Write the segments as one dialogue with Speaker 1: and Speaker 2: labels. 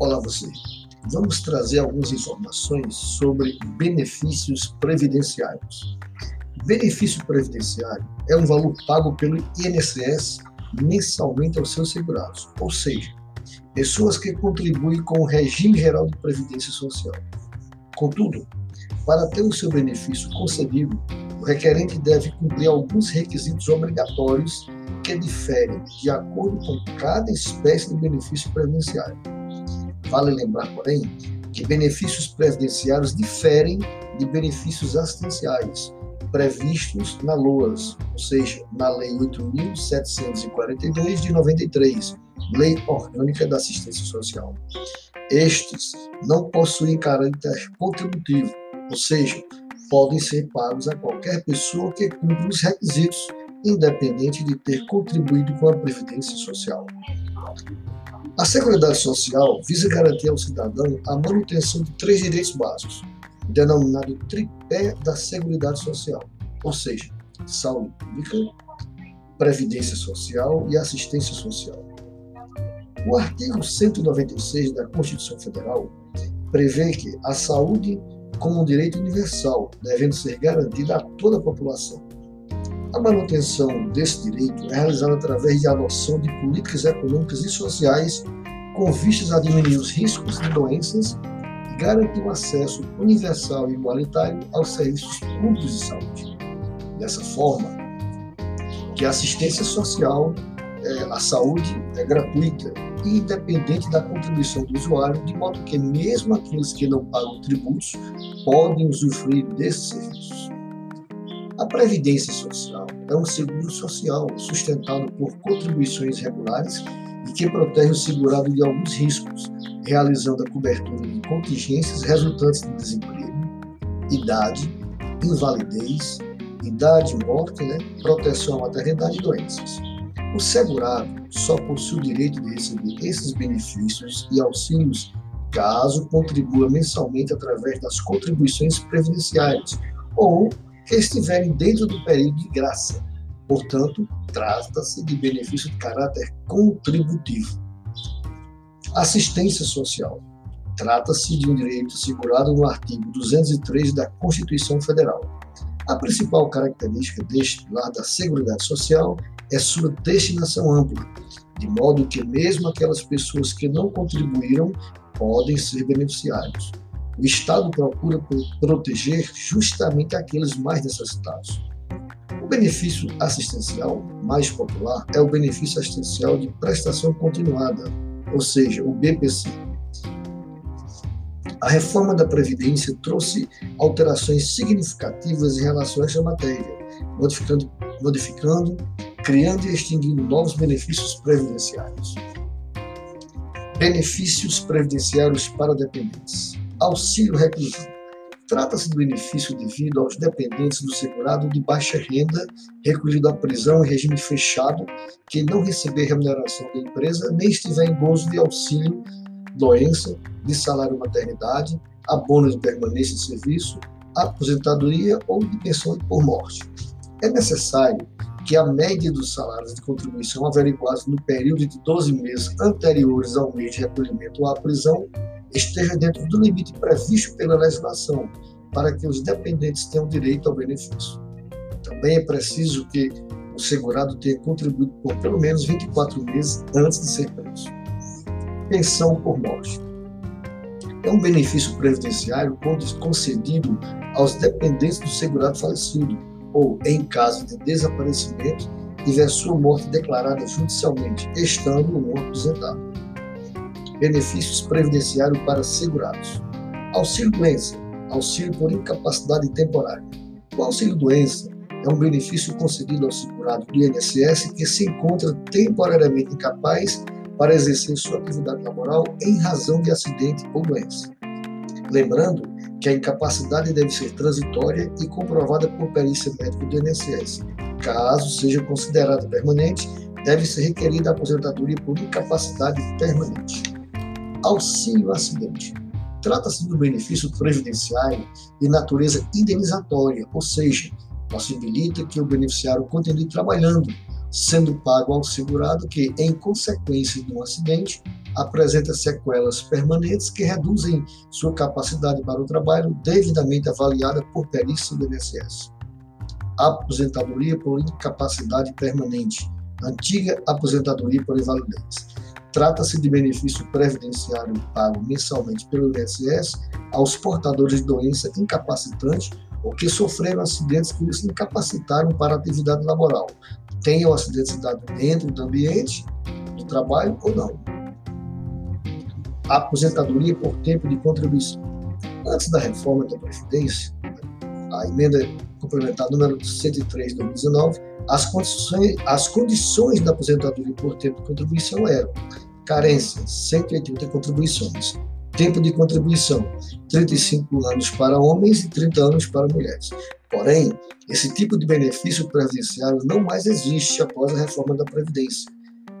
Speaker 1: Olá você. Vamos trazer algumas informações sobre benefícios previdenciários. Benefício previdenciário é um valor pago pelo INSS mensalmente aos seus segurados, ou seja, pessoas que contribuem com o regime geral de previdência social. Contudo, para ter o seu benefício concedido, o requerente deve cumprir alguns requisitos obrigatórios que diferem de acordo com cada espécie de benefício previdenciário. Vale lembrar, porém, que benefícios previdenciários diferem de benefícios assistenciais previstos na LOAS, ou seja, na Lei 8.742 de 93, Lei Orgânica da Assistência Social. Estes não possuem caráter contributivo, ou seja, podem ser pagos a qualquer pessoa que cumpra os requisitos, independente de ter contribuído com a Previdência Social. A Seguridade Social visa garantir ao cidadão a manutenção de três direitos básicos, denominado tripé da Seguridade Social, ou seja, saúde pública, previdência social e assistência social. O artigo 196 da Constituição Federal prevê que a saúde como um direito universal, devendo ser garantida a toda a população. A manutenção desse direito é realizada através de adoção de políticas econômicas e sociais com vistas a diminuir os riscos de doenças e garantir um acesso universal e igualitário aos serviços públicos de saúde. Dessa forma, que a assistência social, é, a saúde é gratuita e independente da contribuição do usuário, de modo que mesmo aqueles que não pagam tributos podem usufruir desses serviços. A Previdência Social é um seguro social sustentado por contribuições regulares e que protege o segurado de alguns riscos, realizando a cobertura de contingências resultantes de desemprego, idade, invalidez, idade morte, né, proteção à maternidade e doenças. O segurado só possui o direito de receber esses benefícios e auxílios caso contribua mensalmente através das contribuições previdenciárias ou que estiverem dentro do período de graça. Portanto, trata-se de benefício de caráter contributivo. Assistência social. Trata-se de um direito assegurado no artigo 203 da Constituição Federal. A principal característica deste pilar da Seguridade Social é sua destinação ampla, de modo que mesmo aquelas pessoas que não contribuíram podem ser beneficiários. O Estado procura proteger justamente aqueles mais necessitados. O benefício assistencial mais popular é o benefício assistencial de prestação continuada, ou seja, o BPC. A reforma da Previdência trouxe alterações significativas em relação a esta matéria, modificando, modificando criando e extinguindo novos benefícios previdenciários. Benefícios previdenciários para dependentes. Auxílio reclusão. Trata-se do benefício devido aos dependentes do segurado de baixa renda, recolhido à prisão em regime fechado, que não receber remuneração da empresa, nem estiver em gozo de auxílio, doença, de salário maternidade, abono de permanência de serviço, aposentadoria ou de pensão por morte. É necessário que a média dos salários de contribuição averiguados no período de 12 meses anteriores ao mês de recolhimento à prisão esteja dentro do limite previsto pela legislação, para que os dependentes tenham direito ao benefício. Também é preciso que o segurado tenha contribuído por pelo menos 24 meses antes de ser preso. Pensão por morte. É um benefício previdenciário concedido aos dependentes do segurado falecido, ou, em caso de desaparecimento, tiver sua morte declarada judicialmente, estando ou aposentado. Benefícios previdenciários para segurados. Auxílio-doença, auxílio por incapacidade temporária. O auxílio-doença é um benefício concedido ao segurado do INSS que se encontra temporariamente incapaz para exercer sua atividade laboral em razão de acidente ou doença. Lembrando que a incapacidade deve ser transitória e comprovada por perícia médica do INSS. Caso seja considerada permanente, deve ser requerida a aposentadoria por incapacidade permanente. Auxílio acidente. Trata-se do benefício previdenciário de natureza indenizatória, ou seja, possibilita que o beneficiário continue trabalhando, sendo pago ao segurado que, em consequência de um acidente, apresenta sequelas permanentes que reduzem sua capacidade para o trabalho, devidamente avaliada por perícia do INSS. Aposentadoria por incapacidade permanente, antiga aposentadoria por invalidez. Trata-se de benefício previdenciário pago mensalmente pelo INSS aos portadores de doença incapacitante ou que sofreram acidentes que os incapacitaram para a atividade laboral, tenham acidentes dado dentro do ambiente de trabalho ou não. aposentadoria por tempo de contribuição. Antes da reforma da Previdência, a emenda complementar número 103 de 2019, as condições, as condições da aposentadoria por tempo de contribuição eram carência, 180 contribuições, tempo de contribuição, 35 anos para homens e 30 anos para mulheres. Porém, esse tipo de benefício previdenciário não mais existe após a reforma da Previdência.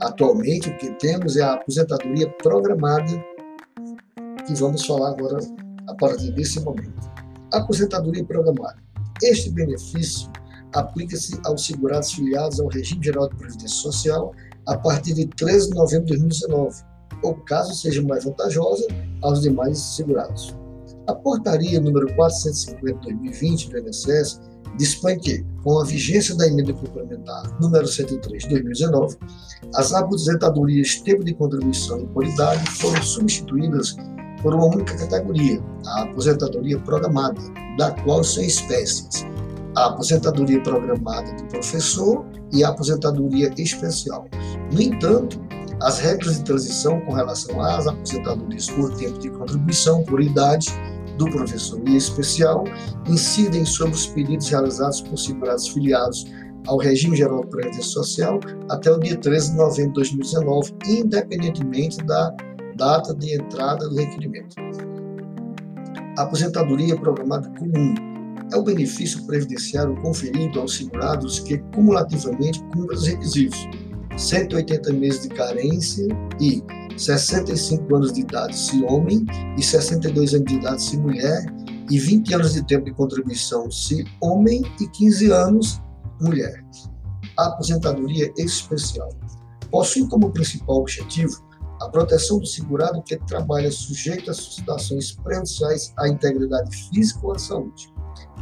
Speaker 1: Atualmente, o que temos é a aposentadoria programada, que vamos falar agora a partir desse momento. Aposentadoria programada. Este benefício aplica-se aos segurados filiados ao Regime Geral de Previdência Social a partir de 13 de novembro de 2019, ou caso seja mais vantajosa, aos demais segurados. A portaria número 450/2020 do INSS dispõe que, com a vigência da emenda complementar número 103 de 2019, as aposentadorias tempo de contribuição e por idade foram substituídas por uma única categoria, a aposentadoria programada, da qual são espécies a aposentadoria programada do professor e a aposentadoria especial. No entanto, as regras de transição com relação às aposentadorias por tempo de contribuição por idade do professor e especial incidem sobre os pedidos realizados por segurados filiados ao regime geral de previdência social até o dia 13 de novembro de 2019, independentemente da data de entrada do requerimento. A aposentadoria programada comum é o benefício previdenciário conferido aos segurados que cumulativamente cumprem os requisitos 180 meses de carência e 65 anos de idade se homem e 62 anos de idade se mulher e 20 anos de tempo de contribuição se homem e 15 anos mulher. A aposentadoria especial possui como principal objetivo a proteção do segurado que trabalha sujeito a situações prejudiciais à integridade física ou à saúde.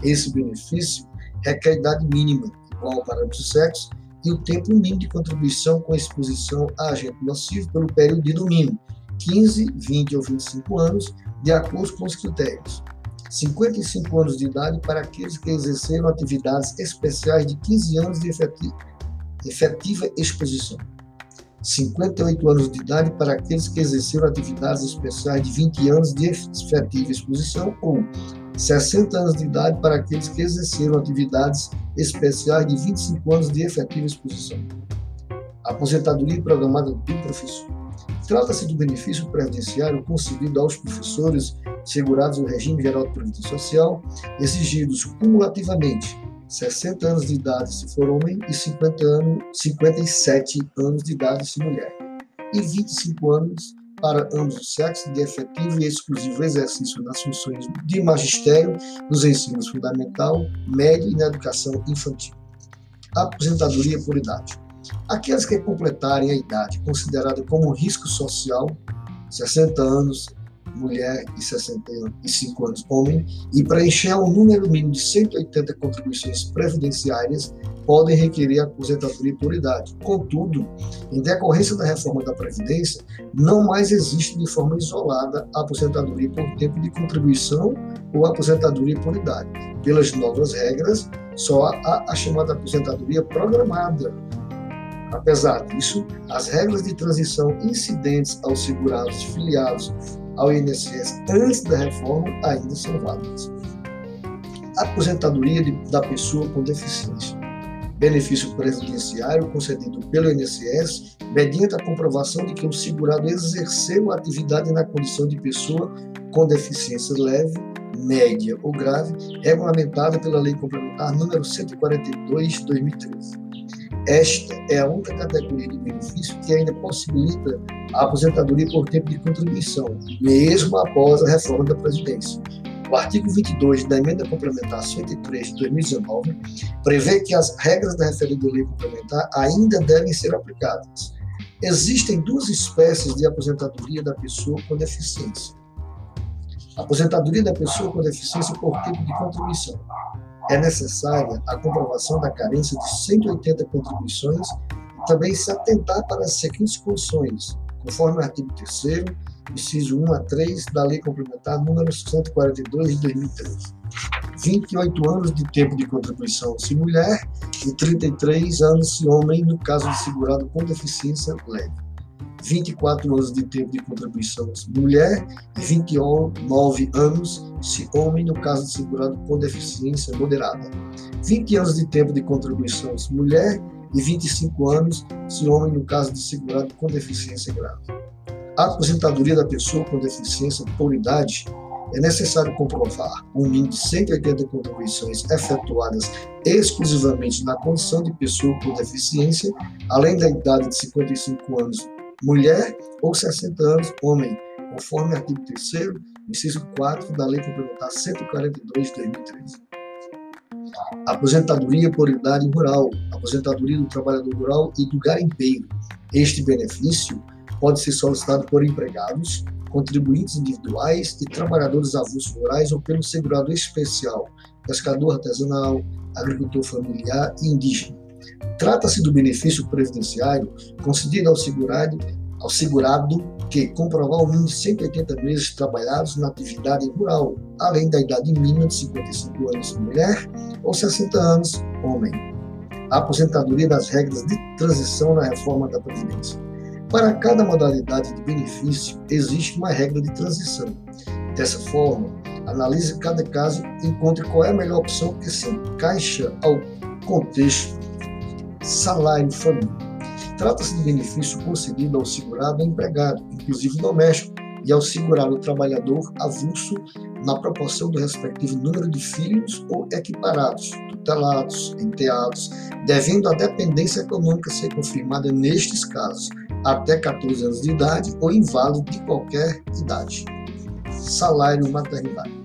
Speaker 1: Esse benefício requer idade mínima, igual ao parâmetro de sexo, e o tempo mínimo de contribuição com exposição a agente nocivo pelo período de no mínimo 15, 20 ou 25 anos, de acordo com os critérios. 55 anos de idade para aqueles que exerceram atividades especiais de 15 anos de efetiva, efetiva exposição. 58 anos de idade para aqueles que exerceram atividades especiais de 20 anos de efetiva exposição ou 60 anos de idade para aqueles que exerceram atividades especiais de 25 anos de efetiva exposição. Aposentadoria programada do professor. Trata-se do benefício previdenciário concedido aos professores segurados no regime geral de previdência social, exigidos cumulativamente 60 anos de idade se for homem e 50 anos, 57 anos de idade se mulher, e 25 anos para ambos os sexos de efetivo e exclusivo exercício das funções de magistério nos ensinos fundamental, médio e na educação infantil. Aposentadoria por idade. Aqueles que completarem a idade considerada como risco social, 60 anos mulher e 65 anos homem, e preencher um número mínimo de 180 contribuições previdenciárias, podem requerer aposentadoria por idade. Contudo, em decorrência da reforma da Previdência, não mais existe de forma isolada a aposentadoria por tempo de contribuição ou aposentadoria por idade. Pelas novas regras, só há a chamada aposentadoria programada. Apesar disso, as regras de transição incidentes aos segurados filiados ao INSS antes da reforma ainda são válidas. Aposentadoria de, da pessoa com deficiência. Benefício previdenciário concedido pelo INSS mediante a comprovação de que o segurado exerceu a atividade na condição de pessoa com deficiência leve, média ou grave, regulamentada pela Lei Complementar número 142 de 2013. Esta é a única categoria de benefício que ainda possibilita a aposentadoria por tempo de contribuição, mesmo após a reforma da Presidência. O artigo 22 da Emenda Complementar 103 de 2019 prevê que as regras da referida lei complementar ainda devem ser aplicadas. Existem duas espécies de aposentadoria da pessoa com deficiência. aposentadoria da pessoa com deficiência por tipo de contribuição. É necessária a comprovação da carência de 180 contribuições e também se atentar para as seguintes condições, conforme o artigo 3 inciso 1 a 3 da Lei Complementar número 142 de 2013. 28 anos de tempo de contribuição se mulher e 33 anos se homem no caso de segurado com deficiência leve. 24 anos de tempo de contribuição mulher e 29 anos se homem no caso de segurado com deficiência moderada. 20 anos de tempo de contribuição mulher e 25 anos se homem no caso de segurado com deficiência grave. A aposentadoria da pessoa com deficiência por idade é necessário comprovar um mínimo de 180 contribuições efetuadas exclusivamente na condição de pessoa com deficiência, além da idade de 55 anos mulher ou 60 anos homem, conforme artigo 3 inciso 4 da Lei Complementar 142 de 2013. Aposentadoria por idade rural, aposentadoria do trabalhador rural e do garimpeiro. Este benefício pode ser solicitado por empregados, contribuintes individuais e trabalhadores avulsos rurais ou pelo segurado especial, pescador artesanal, agricultor familiar e indígena. Trata-se do benefício previdenciário concedido ao segurado, ao segurado que comprovar o mínimo de 180 meses trabalhados na atividade rural, além da idade mínima de 55 anos mulher ou 60 anos homem. A aposentadoria das regras de transição na reforma da Previdência. Para cada modalidade de benefício, existe uma regra de transição. Dessa forma, analise cada caso e encontre qual é a melhor opção que se encaixa ao contexto salário família. Trata-se de benefício concedido ao segurado empregado, inclusive doméstico, e ao segurado trabalhador avulso na proporção do respectivo número de filhos ou equiparados, tutelados, enteados, devendo a dependência econômica ser confirmada nestes casos, até 14 anos de idade ou inválido de qualquer idade. Salário maternidade.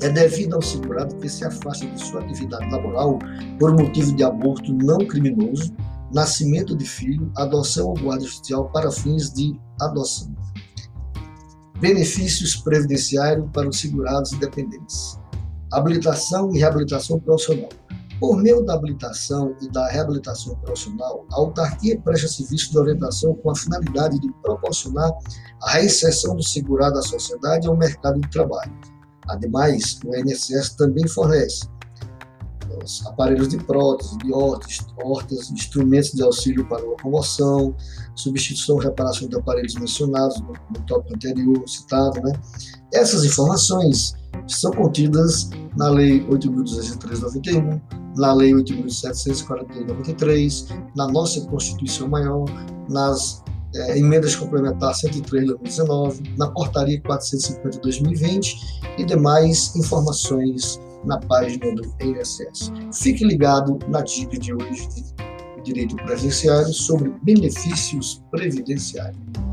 Speaker 1: É devido ao segurado que se afasta de sua atividade laboral por motivo de aborto não criminoso, nascimento de filho, adoção ou guarda judicial para fins de adoção. Benefícios previdenciários para os segurados e dependentes. Habilitação e reabilitação profissional. Por meio da habilitação e da reabilitação profissional, a autarquia presta serviço de orientação com a finalidade de proporcionar a reinserção do segurado à sociedade e ao mercado de trabalho. Ademais, o INSS também fornece os aparelhos de prótese, de hortas, instrumentos de auxílio para locomoção, substituição e reparação de aparelhos mencionados no, no tópico anterior citado. Né? Essas informações são contidas na Lei 8.203/91, na Lei 8.742/93, na nossa Constituição Maior, nas é, emendas complementares 103 de 2019, na Portaria 450 de 2020 e demais informações na página do INSS. Fique ligado na dica de hoje de direito previdenciário sobre benefícios previdenciários.